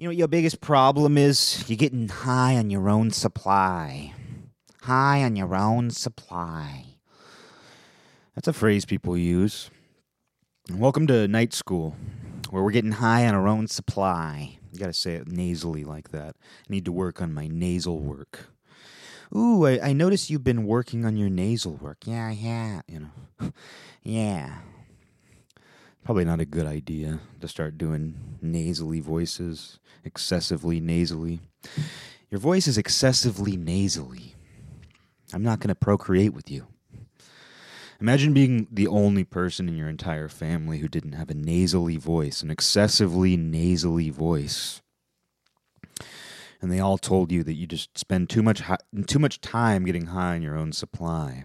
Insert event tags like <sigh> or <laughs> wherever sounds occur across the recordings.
You know your biggest problem is? You're getting high on your own supply. High on your own supply. That's a phrase people use. Welcome to night school, where we're getting high on our own supply. You gotta say it nasally like that. I need to work on my nasal work. Ooh, I, I noticed you've been working on your nasal work. Yeah, yeah. You know, <laughs> yeah. Probably not a good idea to start doing nasally voices, excessively nasally. Your voice is excessively nasally. I'm not going to procreate with you. Imagine being the only person in your entire family who didn't have a nasally voice, an excessively nasally voice. And they all told you that you just spend too much too much time getting high on your own supply.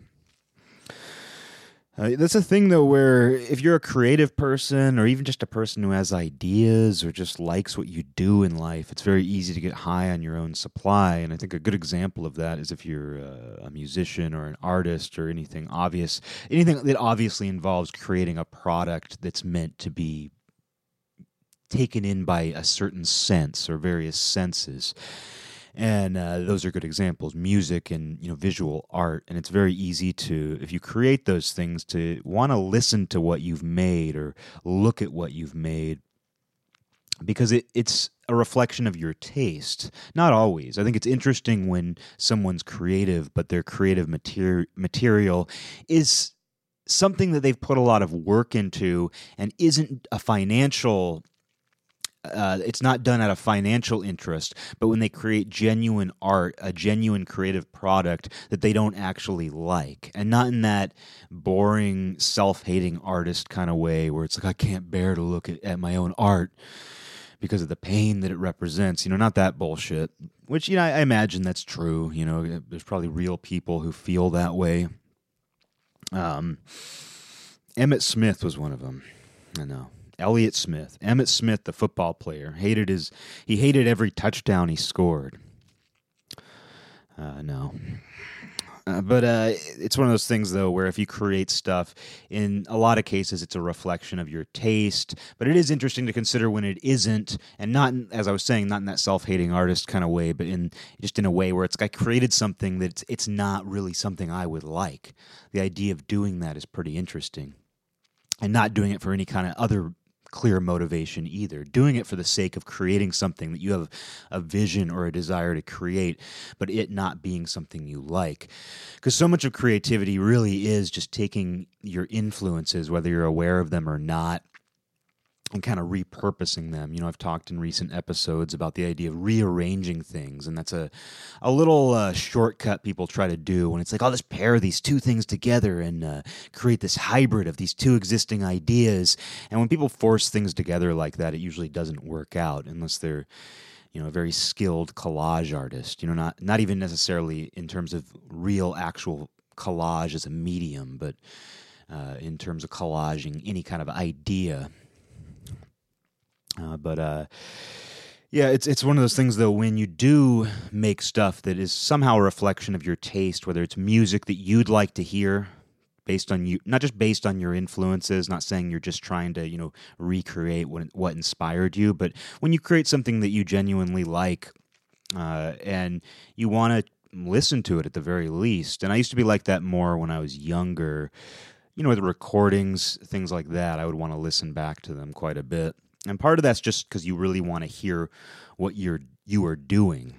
Uh, that's a thing though where if you're a creative person or even just a person who has ideas or just likes what you do in life it's very easy to get high on your own supply. And i think a good example of that is if you're uh, a musician or an artist or anything obvious anything that obviously involves creating a product that's meant to be taken in by a certain sense or various senses and uh, those are good examples music and you know visual art. And it's very easy to if you create those things to want to listen to what you've made or look at what you've made because it, it's a reflection of your taste. Not always. I think it's interesting when someone's creative but their creative materi- material is something that they've put a lot of work into and isn't a financial uh, it's not done out of financial interest, but when they create genuine art, a genuine creative product that they don't actually like, and not in that boring, self-hating artist kind of way where it's like I can't bear to look at, at my own art because of the pain that it represents. You know, not that bullshit. Which you know, I imagine that's true. You know, there's probably real people who feel that way. Um, Emmitt Smith was one of them. I know. Elliott Smith, Emmitt Smith, the football player, hated his he hated every touchdown he scored. Uh, no. Uh, but uh, it's one of those things, though, where if you create stuff, in a lot of cases, it's a reflection of your taste. But it is interesting to consider when it isn't, and not, in, as I was saying, not in that self-hating artist kind of way, but in just in a way where it's I created something that it's, it's not really something I would like. The idea of doing that is pretty interesting, and not doing it for any kind of other clear motivation either. Doing it for the sake of creating something that you have a vision or a desire to create, but it not being something you like. Because so much of creativity really is just taking your influences, whether you're aware of them or not, and kind of repurposing them. You know, I've talked in recent episodes about the idea of rearranging things, and that's a a little uh, shortcut people try to do when it's like, I'll just pair these two things together and uh, create this hybrid of these two existing ideas. And when people force things together like that, it usually doesn't work out unless they're you know a very skilled collage artist. You know, not not even necessarily in terms of real actual collage as a medium, but uh, in terms of collaging any kind of idea uh, but uh, yeah, it's it's one of those things though. When you do make stuff that is somehow a reflection of your taste, whether it's music that you'd like to hear, based on you, not just based on your influences. Not saying you're just trying to you know recreate what what inspired you, but when you create something that you genuinely like, uh, and you want to listen to it at the very least. And I used to be like that more when I was younger. You know, with recordings, things like that, I would want to listen back to them quite a bit and part of that's just because you really want to hear what you're you are doing.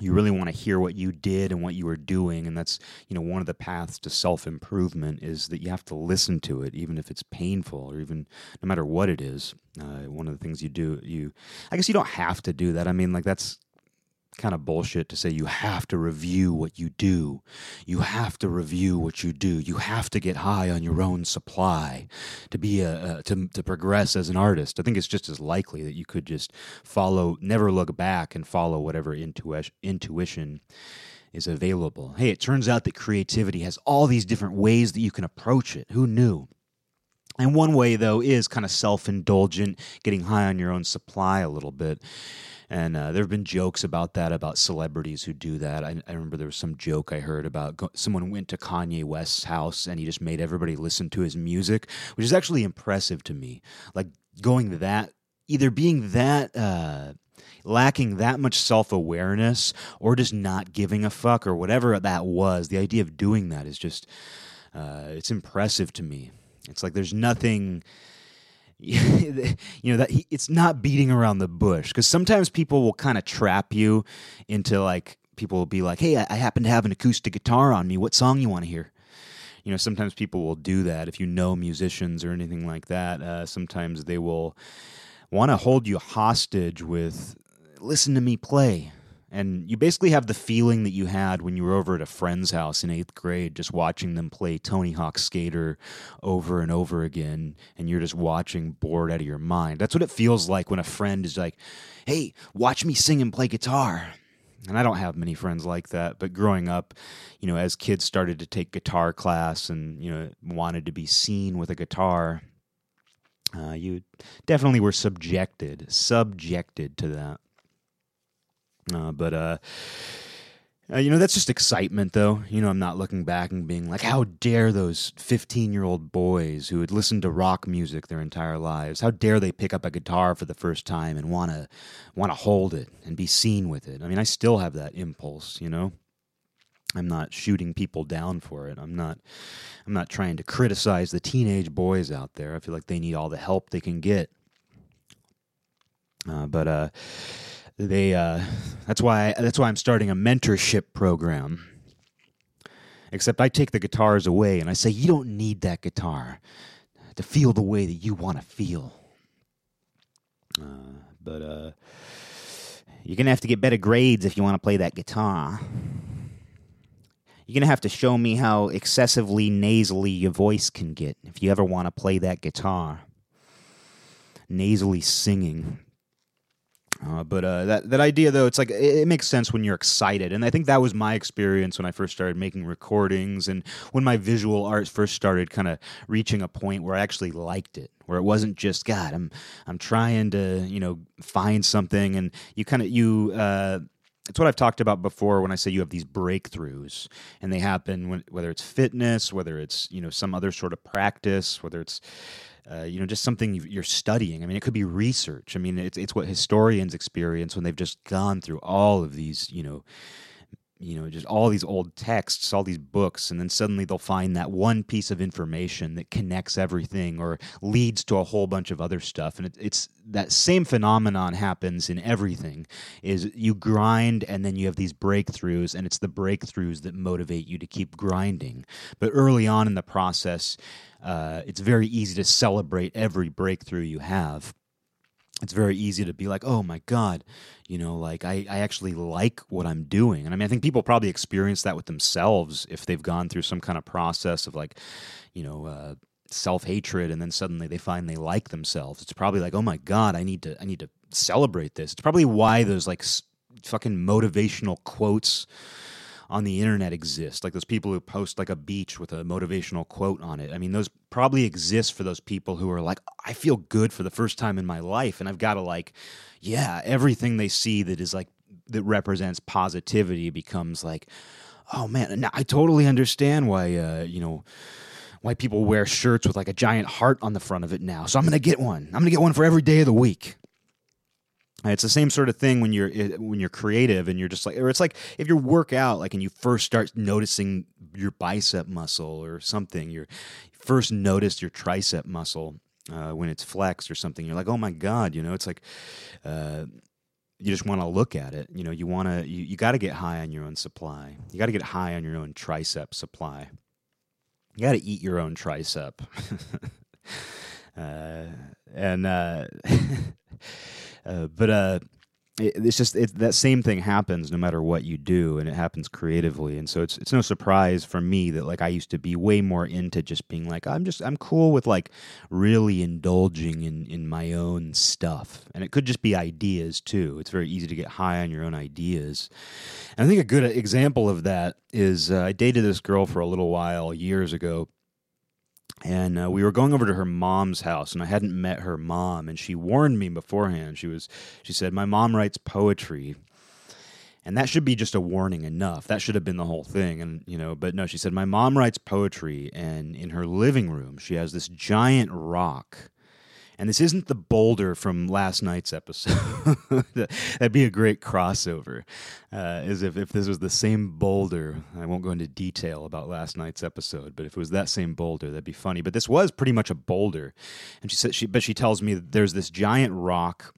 You really want to hear what you did and what you were doing and that's you know one of the paths to self-improvement is that you have to listen to it even if it's painful or even no matter what it is. Uh, one of the things you do you i guess you don't have to do that. I mean like that's kind of bullshit to say you have to review what you do. You have to review what you do. You have to get high on your own supply to be a, to to progress as an artist. I think it's just as likely that you could just follow, never look back, and follow whatever intuition intuition is available. Hey, it turns out that creativity has all these different ways that you can approach it. Who knew? And one way, though, is kind of self indulgent, getting high on your own supply a little bit. And uh, there have been jokes about that, about celebrities who do that. I, I remember there was some joke I heard about go- someone went to Kanye West's house and he just made everybody listen to his music, which is actually impressive to me. Like going that, either being that. Uh, lacking that much self awareness or just not giving a fuck or whatever that was, the idea of doing that is just, uh, it's impressive to me. It's like there's nothing. <laughs> you know that it's not beating around the bush. Because sometimes people will kind of trap you into like people will be like hey I, happen to have an acoustic guitar on me. What song you want to hear? You know sometimes people will do that. If you know musicians or anything like that uh, sometimes they will want to hold you hostage with listen to me play. And you basically have the feeling that you had when you were over at a friend's house in eighth grade, just watching them play Tony Hawk Skater over and over again, and you're just watching bored out of your mind. That's what it feels like when a friend is like, hey, watch me sing and play guitar. And I don't have many friends like that, but growing up, you know, as kids started to take guitar class and, you know, wanted to be seen with a guitar, uh, you definitely were subjected, subjected to that. Uh, but uh, uh, you know, that's just excitement, though. You know, I'm not looking back and being like, how dare those 15 year old boys who had listened to rock music their entire lives, how dare they pick up a guitar for the first time and want to want to hold it and be seen with it? I mean, I still have that impulse, you know. I'm not shooting people down for it. I'm not I'm not trying to criticize the teenage boys out there. I feel like they need all the help they can get. Uh, but uh they uh, that's why that's why I'm starting a mentorship program. Except I take the guitars away and I say you don't need that guitar to feel the way that you want to feel. Uh, but uh, you're gonna have to get better grades if you want to play that guitar. You're gonna have to show me how excessively nasally your voice can get if you ever want to play that guitar. Nasally singing. Uh, but uh, that that idea, though, it's like it, it, makes sense when you're excited, and I think that was my experience when I first started making recordings, and when my visual art first started kind of reaching a point where I actually liked it, where it wasn't just God, I'm I'm trying to you know find something, and you kind of you. Uh, it's what I've talked about before when I say you have these breakthroughs, and they happen when, whether it's fitness, whether it's you know some other sort of practice, whether it's uh, you know, just something you're studying. I mean, it could be research. I mean, it's it's what historians experience when they've just gone through all of these, you know, you know, just all these old texts, all these books, and then suddenly they'll find that one piece of information that connects everything or leads to a whole bunch of other stuff. And it, it's that same phenomenon happens in everything. Is you grind and then you have these breakthroughs, and it's the breakthroughs that motivate you to keep grinding. But early on in the process, uh, it's very easy to celebrate every breakthrough you have. It's very easy to be like, oh my God, you know, like I, I actually like what I'm doing. And I mean, I think people probably experience that with themselves if they've gone through some kind of process of like, you know, uh, self hatred and then suddenly they find they like themselves. It's probably like, oh my God, I need to, I need to celebrate this. It's probably why those like s- fucking motivational quotes on the internet exist, like those people who post like a beach with a motivational quote on it. I mean, those probably exist for those people who are like, I feel good for the first time in my life, and I've got to like, yeah, everything they see that is like that represents positivity becomes like, oh man, I totally understand why, uh, you know why people wear shirts with like a giant heart on the front of it now. So I'm going to get one. I'm going to get one for every day of the week. It's the same sort of thing when you're when you're creative and you're just like, or it's like if you work out, like, and you first start noticing your bicep muscle or something. You're first noticed your tricep muscle uh, when it's flexed or something. You're like, oh my god, you know, it's like. Uh, you just want to look at it. You know, you want to, you, you got to get high on your own supply. You got to get high on your own tricep supply. You got to eat your own tricep. <laughs> uh, and, Uh, <laughs> but uh, it, it's just it, that same thing happens no matter what you do, and it happens creatively. And so it's it's no surprise for me that like I used to be way more into just being like I'm just I'm cool with like really indulging in in my own stuff, and it could just be ideas too. It's very easy to get high on your own ideas. And I think a good example of that is uh, I dated this girl for a little while years ago and uh, we were going over to her mom's house and i hadn't met her mom and she warned me beforehand. She was she said my mom writes poetry. And that should be just a warning enough. That should have been the whole thing. And you know but no she said my mom writes poetry and in her living room she has this giant rock And this isn't the boulder from last night's episode. <laughs> That'd be a great crossover. Uh, as if, if this was the same boulder. I won't go into detail about last night's episode, but if it was that same boulder, that'd be funny. But this was pretty much a boulder. And she said she but she tells me that there's this giant rock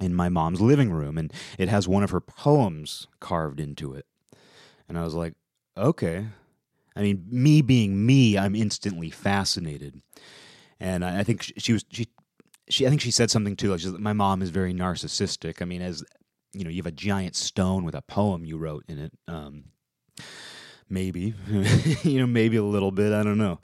in my mom's living room and it has one of her poems carved into it. And I was like, okay. I mean, me being me, I'm instantly fascinated and I, I think she, was she she I think she said something too like my mom is very narcissistic. I mean, as you know, you have a giant stone with a poem you wrote in it. Um, maybe <laughs> you know, maybe a little bit. I don't know.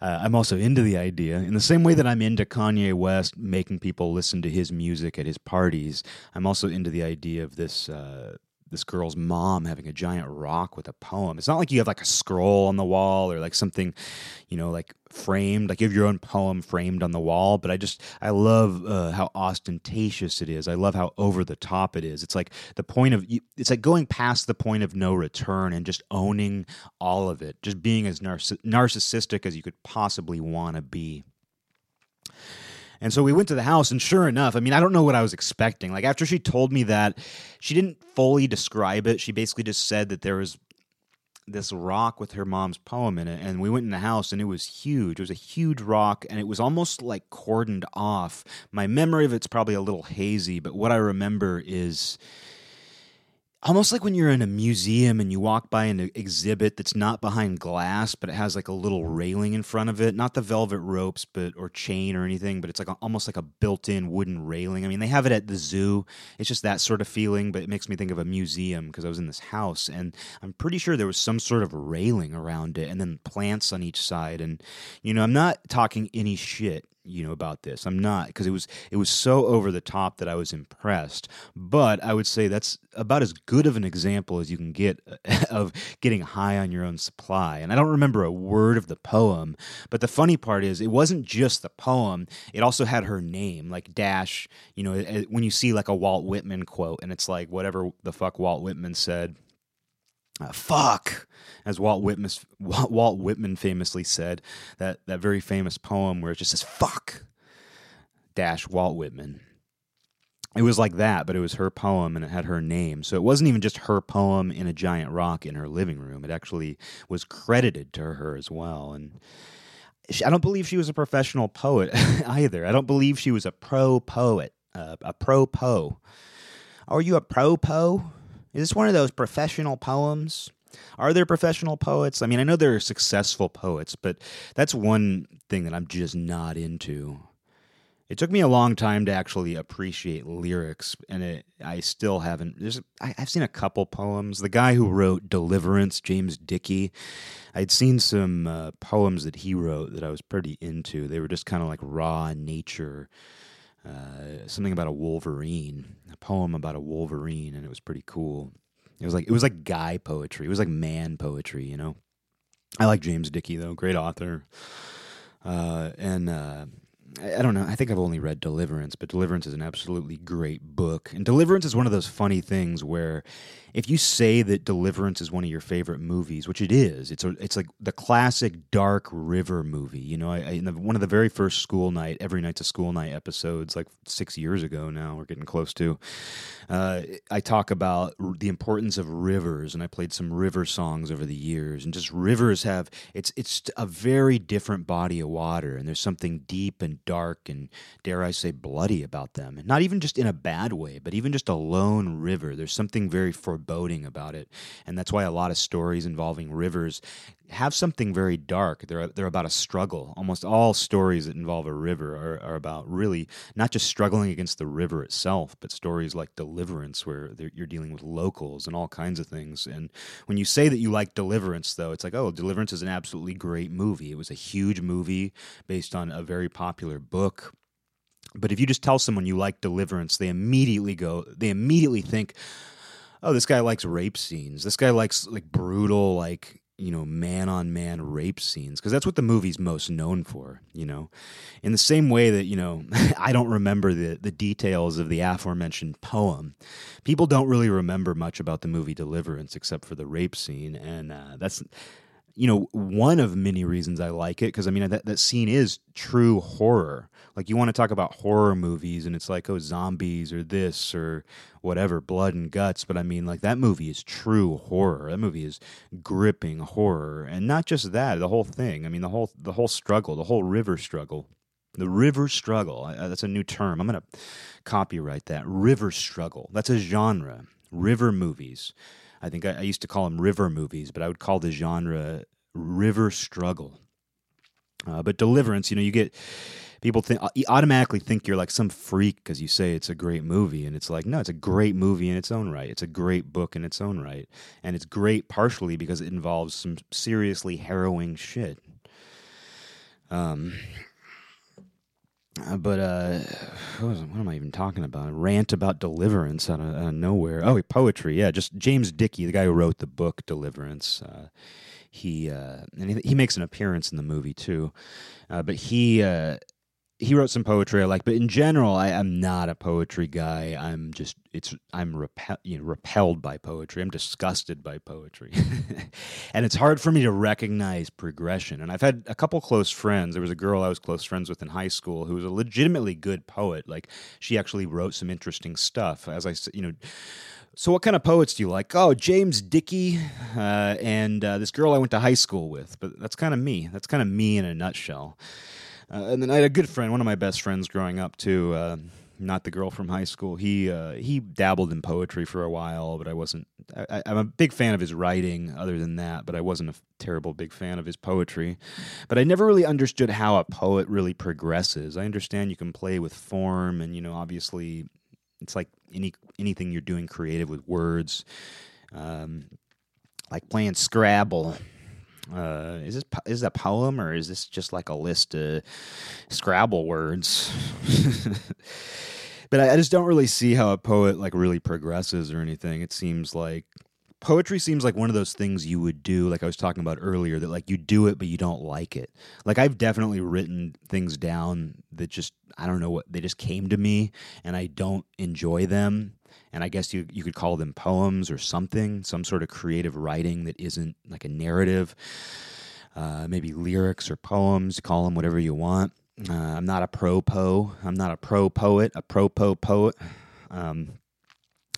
Uh, I'm also into the idea. In the same way that I'm into Kanye West making people listen to his music at his parties, I'm also into the idea of this uh, this girl's mom having a giant rock with a poem. It's not like you have like a scroll on the wall or like something, you know, like framed, like you have your own poem framed on the wall. But I just, I love uh, how ostentatious it is. I love how over the top it is. It's like the point of, it's like going past the point of no return and just owning all of it, just being as narcissistic as you could possibly want to be. And so we went to the house, and sure enough, I mean, I don't know what I was expecting. Like, after she told me that, she didn't fully describe it. She basically just said that there was this rock with her mom's poem in it. And we went in the house, and it was huge. It was a huge rock, and it was almost like cordoned off. My memory of it's probably a little hazy, but what I remember is almost like when you're in a museum and you walk by an exhibit that's not behind glass but it has like a little railing in front of it. Not the velvet ropes but or chain or anything but it's like a, almost like a built-in wooden railing. I mean they have it at the zoo. It's just that sort of feeling but it makes me think of a museum because i was in this house and i'm pretty sure there was some sort of railing around it and then plants on each side and you know i'm not talking any shit you know about this. I'm not because it was it was so over the top that I was impressed. But I would say that's about as good of an example as you can get <laughs> of getting high on your own supply. And I don't remember a word of the poem, but the funny part is it wasn't just the poem. It also had her name, like Dash, you know, eh, eh, when you see like a Walt Whitman quote and it's like whatever the fuck Walt Whitman said uh, fuck, as Walt Whitman, Walt Whitman famously said, that, that very famous poem where it just says fuck, dash Walt Whitman. It was like that, but it was her poem and it had her name. So it wasn't even just her poem in a giant rock in her living room. It actually was credited to her as well. And I don't believe she was a professional poet <laughs> either. I don't believe she was a pro poet, uh, a pro po. Are you a pro po? Is this one of those professional poems? Are there professional poets? I mean, I know there are successful poets, but that's one thing that I'm just not into. It took me a long time to actually appreciate lyrics, and it, I still haven't. There's, I, have seen a couple poems. The guy who wrote Deliverance, James Dickey, I'd seen some uh, poems that he wrote that I was pretty into. They were just kind of like raw nature uh, something about a wolverine, a poem about a wolverine, and it was pretty cool. It was like it was like guy poetry. It was like man poetry, you know. I like James Dickey though, great author. Uh, and uh, I don't know. I think I've only read Deliverance, but Deliverance is an absolutely great book. And Deliverance is one of those funny things where if you say that Deliverance is one of your favorite movies, which it is, it's a, it's like the classic dark river movie. You know, I, I the, one of the very first school night, every night's a school night episodes, like six years ago now, we're getting close to. Uh, I talk about the importance of rivers, and I played some river songs over the years, and just rivers have it's it's a very different body of water, and there's something deep and dark and dare I say bloody about them, And not even just in a bad way, but even just a lone river. There's something very foreboding about it. And that's why a lot of stories involving rivers have something very dark. They're they're about a struggle. Almost all stories that involve a river are, are about really not just struggling against the river itself, but stories like Deliverance, where you're dealing with locals and all kinds of things. And when you say that you like Deliverance, though, it's like, oh, Deliverance is an absolutely great movie. It was a huge movie based on a very popular book. But if you just tell someone you like Deliverance, they immediately go, they immediately think, oh, this guy likes rape scenes. This guy likes like brutal, like you know, man on man rape scenes because that's what the movie's most known for, you know. In the same way that, you know, <laughs> I don't remember the, the details of the aforementioned poem, people don't really remember much about the movie Deliverance except for the rape scene. And uh, that's you know, one of many reasons I like it because I mean that that scene is true horror. Like you want to talk about horror movies and it's like oh zombies or this or whatever, blood and guts, but I mean like that movie is true horror. That movie is gripping horror. And not just that, the whole thing. I mean the whole the whole struggle, the whole river struggle. The river struggle. That's a new term. I'm going to copyright that. River struggle. That's a genre. River movies. I think I, I used to call them river movies, but I would call the genre river struggle. Uh, but deliverance, you know, you get people think uh, you automatically think you're like some freak because you say it's a great movie, and it's like no, it's a great movie in its own right. It's a great book in its own right, and it's great partially because it involves some seriously harrowing shit. Um, uh, but uh, what, what, am I even talking about? A rant about deliverance out of, out of, nowhere. Oh, poetry. Yeah, just James Dickey, the guy who wrote the book Deliverance. Uh, he uh, and he, he, makes an appearance in the movie too. Uh, but he uh, he wrote some poetry I like, but in general, I, am not a poetry guy. I'm just it's I'm repel, you know, repelled by poetry. I'm disgusted by poetry, <laughs> and it's hard for me to recognize progression. And I've had a couple close friends. There was a girl I was close friends with in high school who was a legitimately good poet. Like she actually wrote some interesting stuff. As I said, you know. So, what kind of poets do you like? Oh, James Dickey, uh, and uh, this girl I went to high school with. But that's kind of me. That's kind of me in a nutshell. Uh, and then I had a good friend, one of my best friends growing up too. Uh, not the girl from high school. He uh, he dabbled in poetry for a while, but I wasn't. I, am a big fan of his writing. Other than that, but I wasn't a terrible big fan of his poetry. But I never really understood how a poet really progresses. I understand you can play with form, and you know, obviously, it's like any anything you're doing creative with words, um, like playing Scrabble uh, is this is a poem or is this just like a list of Scrabble words? <laughs> but I, I just don't really see how a poet like really progresses or anything. It seems like poetry seems like one of those things you would do like i was talking about earlier that like you do it but you don't like it like i've definitely written things down that just i don't know what they just came to me and i don't enjoy them and I guess you you could call them poems or something, some sort of creative writing that isn't like a narrative. Uh, maybe lyrics or poems, call them whatever you want. Uh, I'm not a pro po. I'm not a pro poet, a pro po poet. Um,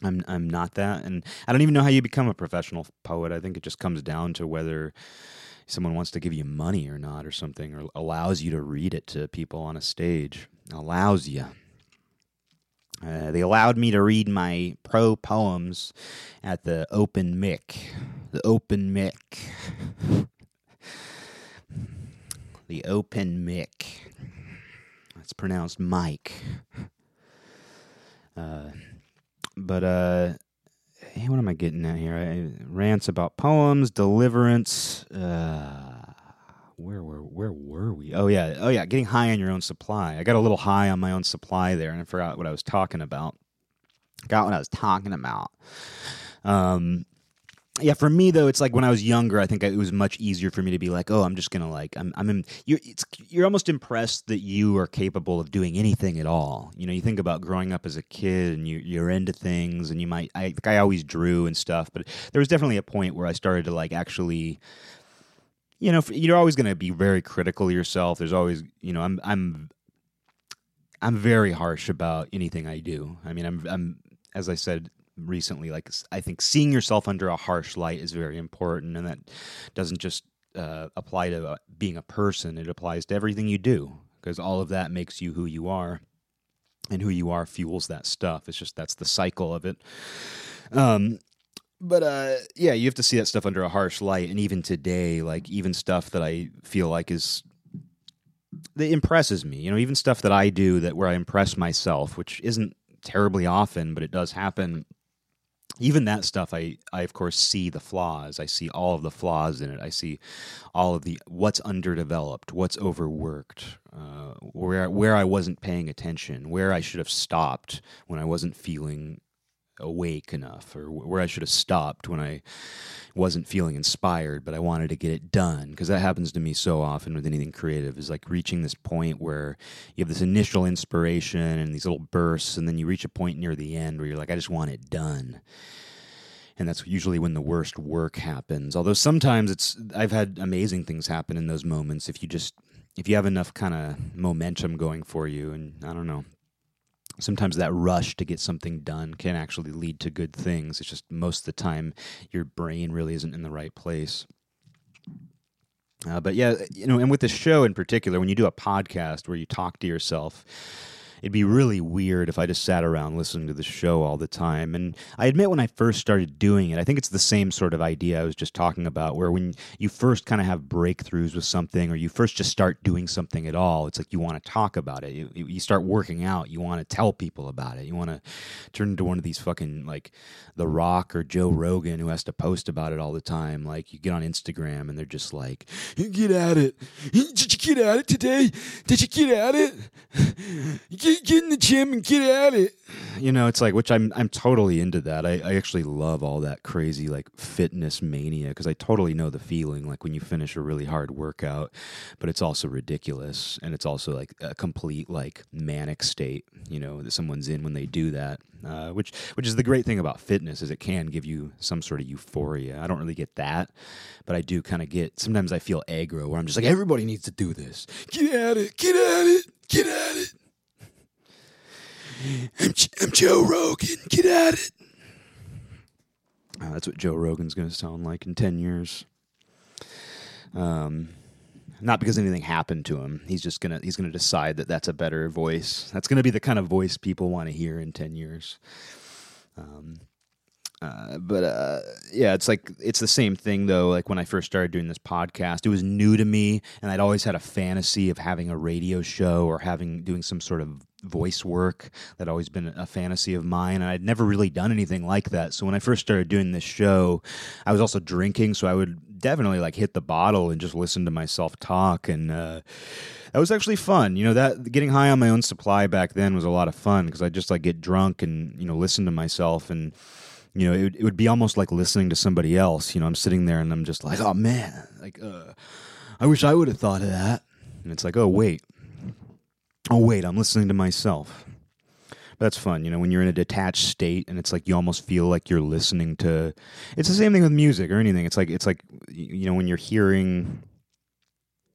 I'm I'm not that, and I don't even know how you become a professional poet. I think it just comes down to whether someone wants to give you money or not, or something, or allows you to read it to people on a stage. Allows you. Uh, they allowed me to read my pro poems at the open mic. The open mic. <laughs> the open mic. It's pronounced Mike. Uh, but uh, what am I getting at here? I, rants about poems, deliverance. Uh, where were where were we? Oh yeah, oh yeah, getting high on your own supply. I got a little high on my own supply there, and I forgot what I was talking about. Got what I was talking about. Um, yeah, for me though, it's like when I was younger, I think it was much easier for me to be like, oh, I'm just gonna like, I'm, I'm, in, you're, you're almost impressed that you are capable of doing anything at all. You know, you think about growing up as a kid and you, you're into things, and you might, I, like, I always drew and stuff, but there was definitely a point where I started to like actually you know, you're always going to be very critical of yourself. There's always, you know, I'm, I'm, I'm very harsh about anything I do. I mean, I'm, I'm, as I said recently, like I think seeing yourself under a harsh light is very important, and that doesn't just uh, apply to uh, being a person. It applies to everything you do because all of that makes you who you are, and who you are fuels that stuff. It's just that's the cycle of it. Um, but uh yeah you have to see that stuff under a harsh light and even today like even stuff that i feel like is that impresses me you know even stuff that i do that where i impress myself which isn't terribly often but it does happen even that stuff i i of course see the flaws. I see all of the flaws in it. I see all of the what's underdeveloped what's overworked uh, where where i wasn't paying attention where i should have stopped when i wasn't feeling awake enough or where I should have stopped when I wasn't feeling inspired, but I wanted to get it done. Because that happens to me so often with anything creative is like reaching this point where you have this initial inspiration and these little bursts, and then you reach a point near the end where you're like, I just want it done. and that's usually when the worst work happens. Although sometimes it's I've had amazing things happen in those moments if you just if you have enough kind of momentum going for you and I don't know. Sometimes that rush to get something done can actually lead to good things. It's just most of the time your brain really isn't in the right place. Uh, but yeah, you know, and with the show in particular, when you do a podcast where you talk to yourself, it'd be really weird if I just sat around listening to the show all the time. And I admit when I first started doing it, I think it's the same sort of idea I was just talking about, where when you first kind of have breakthroughs with something or you first just start doing something at all, it's like you want to talk about it. You, you start working out, you want to tell people about it. You want to turn into one of these fucking like The Rock or Joe Rogan who has to post about it all the time. Like you get on Instagram and they're just like, get at it. Did you get at it today? Did you get at it? Get, in the gym and get at it. You know, it's like which I'm I'm totally into that. I, I actually love all that crazy like fitness mania because I totally know the feeling like when you finish a really hard workout, but it's also ridiculous and it's also like a complete like manic state. You know that someone's in when they do that. Uh, which which is the great thing about fitness is it can give you some sort of euphoria. I don't really get that, but I do kind of get. Sometimes I feel aggro where I'm just like everybody needs to do this. Get at it. Get at it. I'm, I'm Joe Rogan. Get at it. Uh, that's what Joe Rogan's going to sound like in 10 years. Um, not because anything happened to him. He's just gonna he's gonna decide that that's a better voice. That's gonna be the kind of voice people want to hear in ten years. Um, uh, but uh, yeah, it's like it's the same thing though. Like when I first started doing this podcast, it was new to me, and I'd always had a fantasy of having a radio show or having doing some sort of voice work. That always been a fantasy of mine, and I'd never really done anything like that. So when I first started doing this show, I was also drinking, so I would definitely like hit the bottle and just listen to myself talk, and uh, that was actually fun. You know that getting high on my own supply back then was a lot of fun because I just like get drunk and you know listen to myself and you know, it, it would be almost like listening to somebody else. You know, I'm sitting there and I'm just like, oh man, like, uh, I wish I would have thought of that. And it's like, oh wait, oh wait, I'm listening to myself. But that's fun, you know, when you're in a detached state and it's like you almost feel like you're listening to. It's the same thing with music or anything. It's like it's like you know when you're hearing.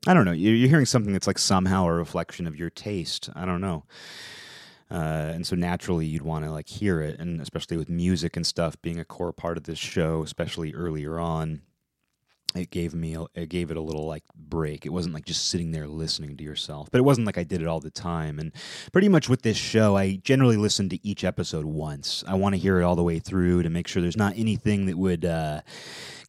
I don't know. You're hearing something that's like somehow a reflection of your taste. I don't know. Uh, and so naturally you'd want to like hear it and especially with music and stuff being a core part of this show especially earlier on it gave me it gave it a little like break. It wasn't like just sitting there listening to yourself but it wasn't like i did it all the time. And pretty much with this show i generally listen to each episode once. I want to hear it all the way through to make sure there's not anything that would uh,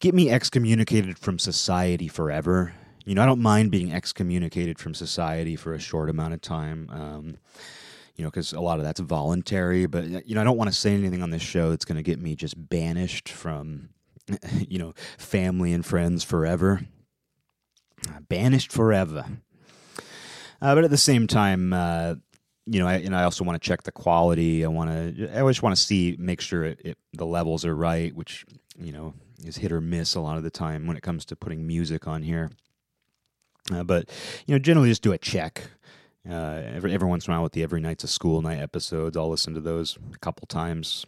get me excommunicated from society forever. You know i don't mind being excommunicated from society for a short amount of time um, you know, because a lot of that's voluntary. But you know, I don't want to say anything on this show that's going to get me just banished from, <laughs> you know, family and friends forever. Uh, banished forever. Uh, but at the same time, uh, you know, I, and I also want to check the quality. I want to, I always want to see, make sure it, it, the levels are right, which you know is hit or miss a lot of the time when it comes to putting music on here. Uh, but you know, generally just do a check. Uh, every every once in a while with the every night's a school night episodes, I'll listen to those a couple times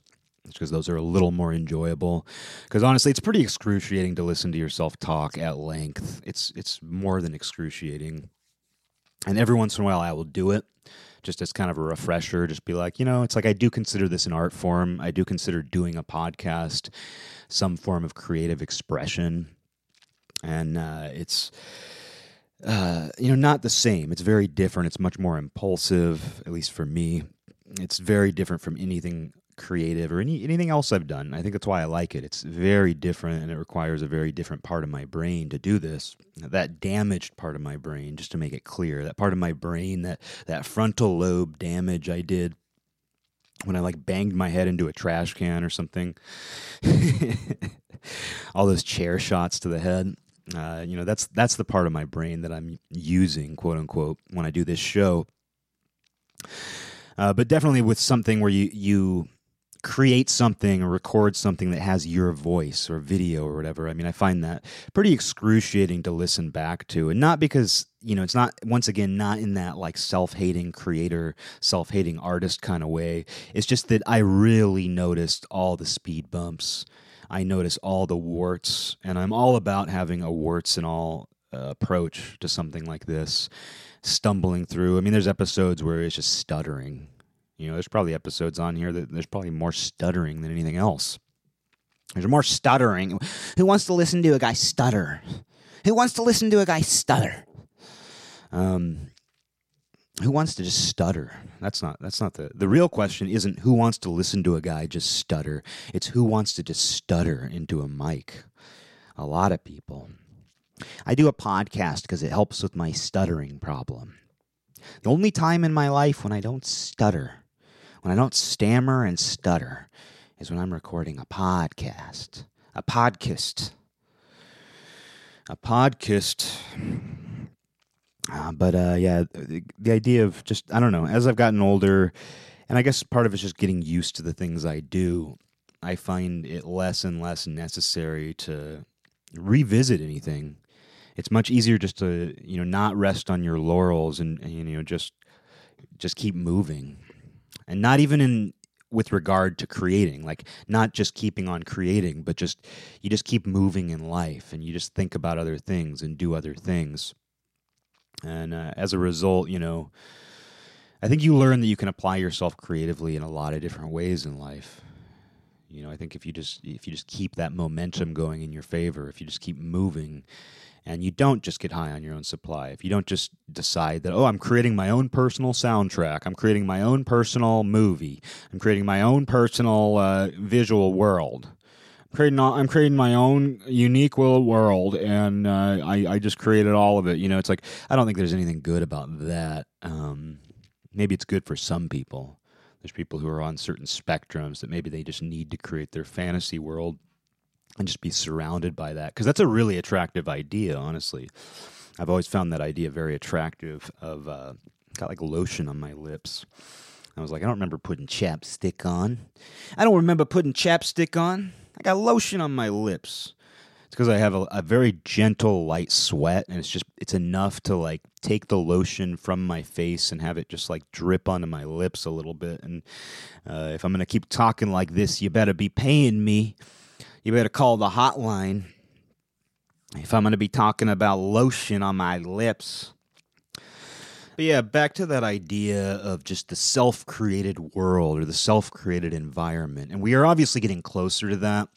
because those are a little more enjoyable. Because honestly, it's pretty excruciating to listen to yourself talk at length. It's it's more than excruciating. And every once in a while, I will do it just as kind of a refresher. Just be like, you know, it's like I do consider this an art form. I do consider doing a podcast some form of creative expression, and uh, it's uh, you know, not the same. It's very different. It's much more impulsive, at least for me. It's very different from anything creative or any anything else I've done. I think that's why I like it. It's very different and it requires a very different part of my brain to do this. That damaged part of my brain, just to make it clear, that part of my brain, that that frontal lobe damage I did when I like banged my head into a trash can or something. <laughs> All those chair shots to the head. Uh, you know, that's that's the part of my brain that I'm using, quote unquote, when I do this show. Uh, but definitely with something where you you create something or record something that has your voice or video or whatever. I mean, I find that pretty excruciating to listen back to, and not because you know it's not once again not in that like self-hating creator, self-hating artist kind of way. It's just that I really noticed all the speed bumps I notice all the warts, and I'm all about having a warts and all uh, approach to something like this. Stumbling through. I mean, there's episodes where it's just stuttering. You know, there's probably episodes on here that there's probably more stuttering than anything else. There's more stuttering. Who wants to listen to a guy stutter? Who wants to listen to a guy stutter? Um, who wants to just stutter? That's not that's not the the real question isn't who wants to listen to a guy just stutter. It's who wants to just stutter into a mic. A lot of people. I do a podcast because it helps with my stuttering problem. The only time in my life when I don't stutter, when I don't stammer and stutter, is when I'm recording a podcast. A podcast. A podcast uh, but uh, yeah, the, the idea of just, I don't know, as I've gotten older, and I guess part of it's just getting used to the things I do, I find it less and less necessary to revisit anything. It's much easier just to, you know, not rest on your laurels and, and you know, just just keep moving. And not even in with regard to creating like not just keeping on creating but just you just keep moving in life and you just think about other things and do other things and uh, as a result, you know, I think you learn that you can apply yourself creatively in a lot of different ways in life. You know, I think if you just if you just keep that momentum going in your favor, if you just keep moving and you don't just get high on your own supply, if you don't just decide that, oh, I'm creating my own personal soundtrack, I'm creating my own personal movie, I'm creating my own personal uh, visual world, creating I'm creating my own unique world, and uh, I I just created all of it. You know, it's like I don't think there's anything good about that. Um, maybe it's good for some people. There's people who are on certain spectrums that maybe they just need to create their fantasy world and just be surrounded by that because that's a really attractive idea. Honestly, I've always found that idea very attractive. Of uh, got like lotion on my lips. I was like, I don't remember putting chapstick on. I don't remember putting chapstick on. I got lotion on my lips. It's because I have a, a, very gentle, light sweat, and it's just it's enough to like take the lotion from my face and have it just like drip onto my lips a little bit. And uh, if I'm gonna keep talking like this, you better be paying me. You better call the hotline. If I'm gonna be talking about lotion on my lips. But yeah, back to that idea of just the self created world or the self created environment. And we are obviously getting closer to that.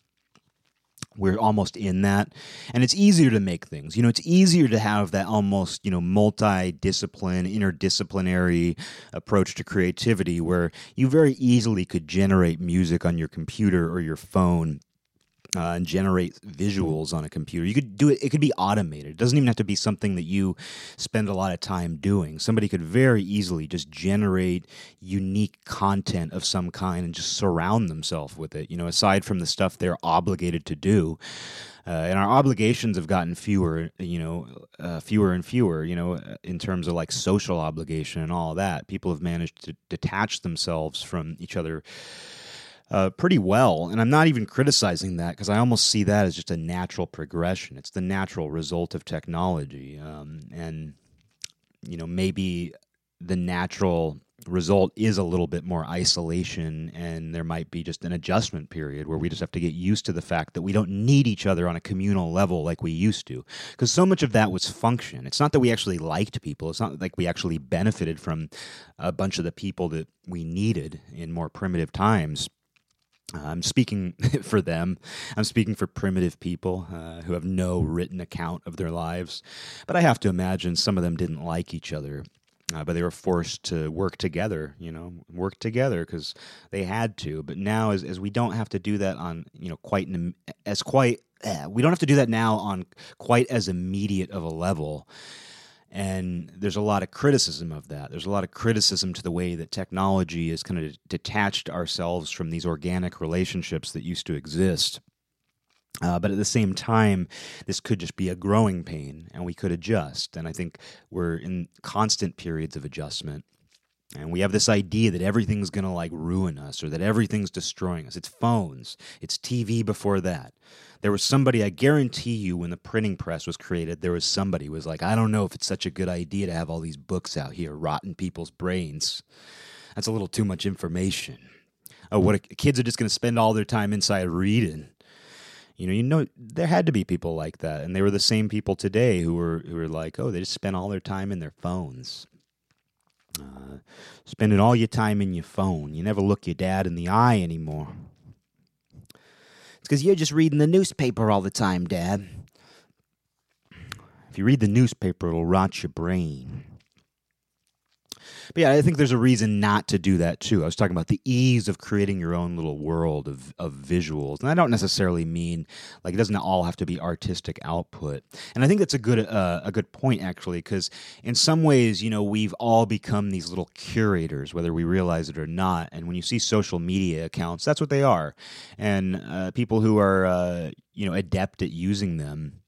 We're almost in that. And it's easier to make things. You know, it's easier to have that almost, you know, multi-discipline, interdisciplinary approach to creativity where you very easily could generate music on your computer or your phone uh, and generate visuals on a computer. You could do it, it could be automated. It doesn't even have to be something that you spend a lot of time doing. Somebody could very easily just generate unique content of some kind and just surround themselves with it, you know, aside from the stuff they're obligated to do. Uh, and our obligations have gotten fewer, you know, uh, fewer and fewer, you know, in terms of like social obligation and all that. People have managed to detach themselves from each other uh, pretty well. And I'm not even criticizing that because I almost see that as just a natural progression. It's the natural result of technology. Um, and, you know, maybe the natural result is a little bit more isolation and there might be just an adjustment period where we just have to get used to the fact that we don't need each other on a communal level like we used to because so much of that was function it's not that we actually liked people it's not like we actually benefited from a bunch of the people that we needed in more primitive times I'm speaking <laughs> for them. I'm speaking for primitive people uh, who have no written account of their lives. But I have to imagine some of them didn't like each other. Uh, but they were forced to work together, you know, work together because they had to. But now, as, as we don't have to do that on, you know, quite an, as quite, eh, we don't have to do that now on quite as immediate of a level and there's a lot of criticism of that. There's a lot of criticism to the way that technology has kind of detached ourselves from these organic relationships that used to exist. Uh, but at the same time, this could just be a growing pain, and we could adjust. And I think we're in constant periods of adjustment. And we have this idea that everything's going to like ruin us or that everything's destroying us. It's phones, it's TV before that. There was somebody, I guarantee you, when the printing press was created, there was somebody who was like, I don't know if it's such a good idea to have all these books out here rotting people's brains. That's a little too much information. Oh, what kids are just going to spend all their time inside reading. You know, you know, there had to be people like that, and they were the same people today who were who were like, oh, they just spend all their time in their phones. Uh, spending all your time in your phone. You never look your dad in the eye anymore. Because you're just reading the newspaper all the time, Dad. If you read the newspaper, it'll rot your brain. But yeah, I think there's a reason not to do that too. I was talking about the ease of creating your own little world of, of visuals. And I don't necessarily mean like it doesn't all have to be artistic output. And I think that's a good uh, a good point actually because in some ways, you know, we've all become these little curators whether we realize it or not. And when you see social media accounts, that's what they are. And uh, people who are uh, you know adept at using them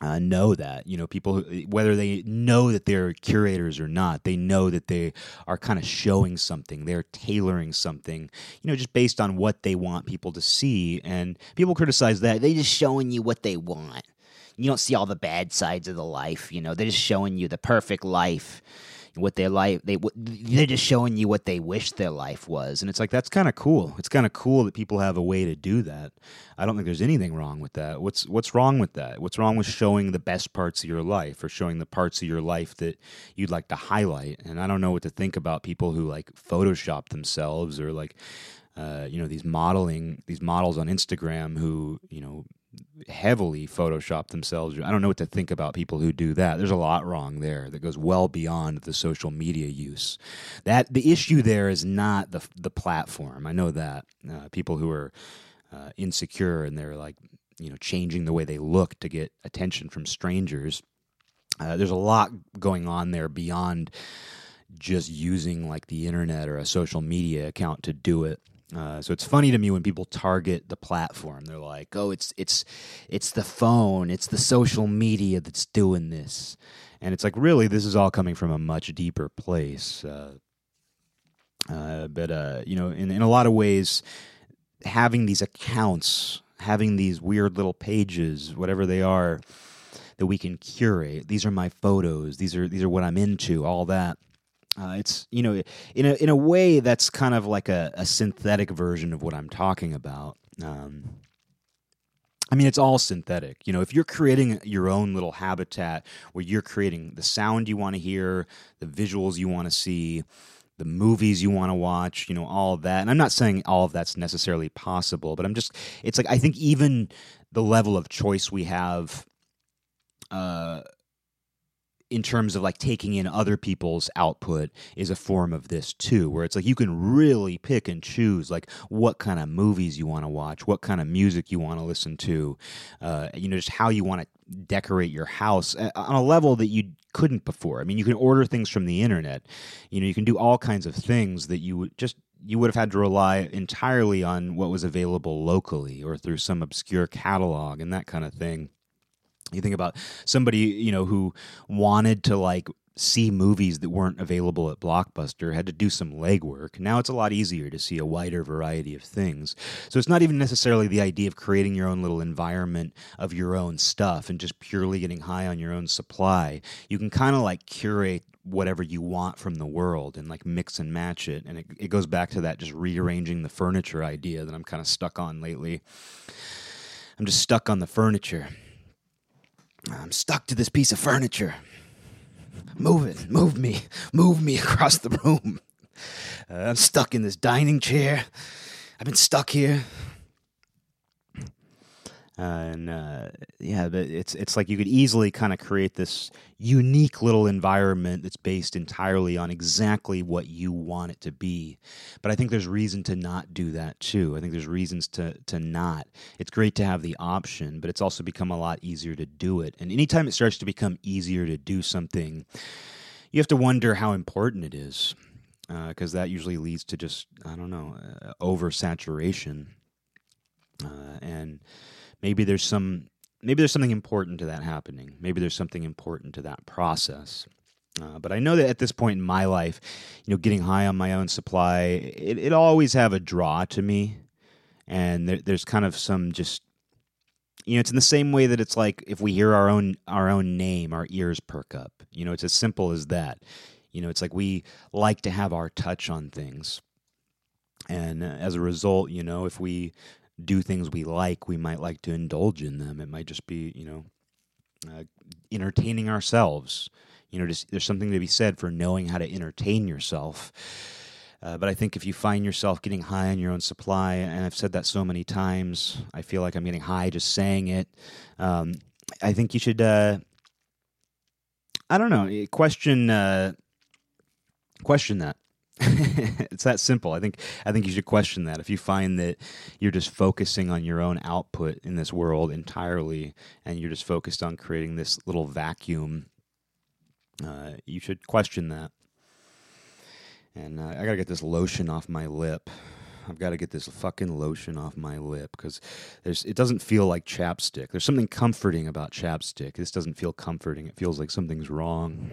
uh, know that you know people who, whether they know that they're curators or not they know that they are kind of showing something they're tailoring something you know just based on what they want people to see. And people criticize that they're just showing you what they want. You don't see all the bad sides of the life you know they're just showing you the perfect life what their life they they're just showing you what they wish their life was. And it's like that's kind of cool. It's kind of cool that people have a way to do that. I don't think there's anything wrong with that. What's what's wrong with that? What's wrong with showing the best parts of your life or showing the parts of your life that you'd like to highlight? And i don't know what to think about people who like photoshop themselves or like uh, you know these modeling these models on instagram who you know heavily Photoshop themselves. I don't know what to think about people who do that. There's a lot wrong there that goes well beyond the social media use. That the issue there is not the the platform. I know that uh, people who are uh, insecure and they're like you know changing the way they look to get attention from strangers. Uh, there's a lot going on there beyond just using like the internet or a social media account to do it. Uh, so it's funny to me when people target the platform. They're like, "Oh, it's it's it's the phone, it's the social media that's doing this," and it's like, really, this is all coming from a much deeper place. Uh, uh, but uh, you know, in in a lot of ways, having these accounts, having these weird little pages, whatever they are, that we can curate. These are my photos. These are these are what I'm into. All that uh, it's you know in a in a way that's kind of like a, a synthetic version of what I'm talking about. Um, I mean, it's all synthetic. You know, if you're creating your own little habitat where you're creating the sound you want to hear, the visuals you want to see, the movies you want to watch, you know, all of that. And I'm not saying all of that's necessarily possible, but I'm just, it's like, I think even the level of choice we have, uh, in terms of like taking in other people's output is a form of this too where it's like you can really pick and choose like what kind of movies you want to watch what kind of music you want to listen to uh, you know just how you want to decorate your house uh, on a level that you couldn't before. I mean you can order things from the internet. You know you can do all kinds of things that you just you would have had to rely entirely on what was available locally or through some obscure catalog and that kind of thing you think about somebody you know who wanted to like see movies that weren't available at Blockbuster, had to do some legwork. Now it's a lot easier to see a wider variety of things. So it's not even necessarily the idea of creating your own little environment of your own stuff and just purely getting high on your own supply. You can kind of like curate whatever you want from the world and like mix and match it. And it, it goes back to that just rearranging the furniture idea that I'm kind of stuck on lately. I'm just stuck on the furniture. I'm stuck to this piece of furniture. Move it, move me, move me <laughs> across the room. Uh, I'm stuck in this dining chair. I've been stuck here and uh, yeah, it's it's like you could easily kind of create this unique little environment that's based entirely on exactly what you want it to be. But I think there's reason to not do that too. I think there's reasons to to not. It's great to have the option, but it's also become a lot easier to do it. And anytime it starts to become easier to do something, you have to wonder how important it is, because uh, that usually leads to just I don't know uh, oversaturation, uh, and maybe there's some maybe there's something important to that happening. Maybe there's something important to that process. Uh, but I know that at this point in my life, you know, getting high on my own supply, it, it always have a draw to me, and there, there's kind of some just, you know, it's in the same way that it's like if we hear our own our own name, our ears perk up. You know, it's as simple as that. You know, it's like we like to have our touch on things, and uh, as a result, you know, if we do things we like, we might like to indulge in them. It might just be, you know, uh, entertaining ourselves. You know, just, there's something to be said for knowing how to entertain yourself. Uh, but I think if you find yourself getting high on your own supply, and I've said that so many times, I feel like I'm getting high just saying it. Um, I think you should. Uh, I don't know. Question. Uh, question that. <laughs> it's that simple. I think I think you should question that. If you find that you're just focusing on your own output in this world entirely, and you're just focused on creating this little vacuum, uh, you should question that. And uh, I gotta get this lotion off my lip. I've got to get this fucking lotion off my lip because there's it doesn't feel like chapstick. There's something comforting about chapstick. This doesn't feel comforting. It feels like something's wrong.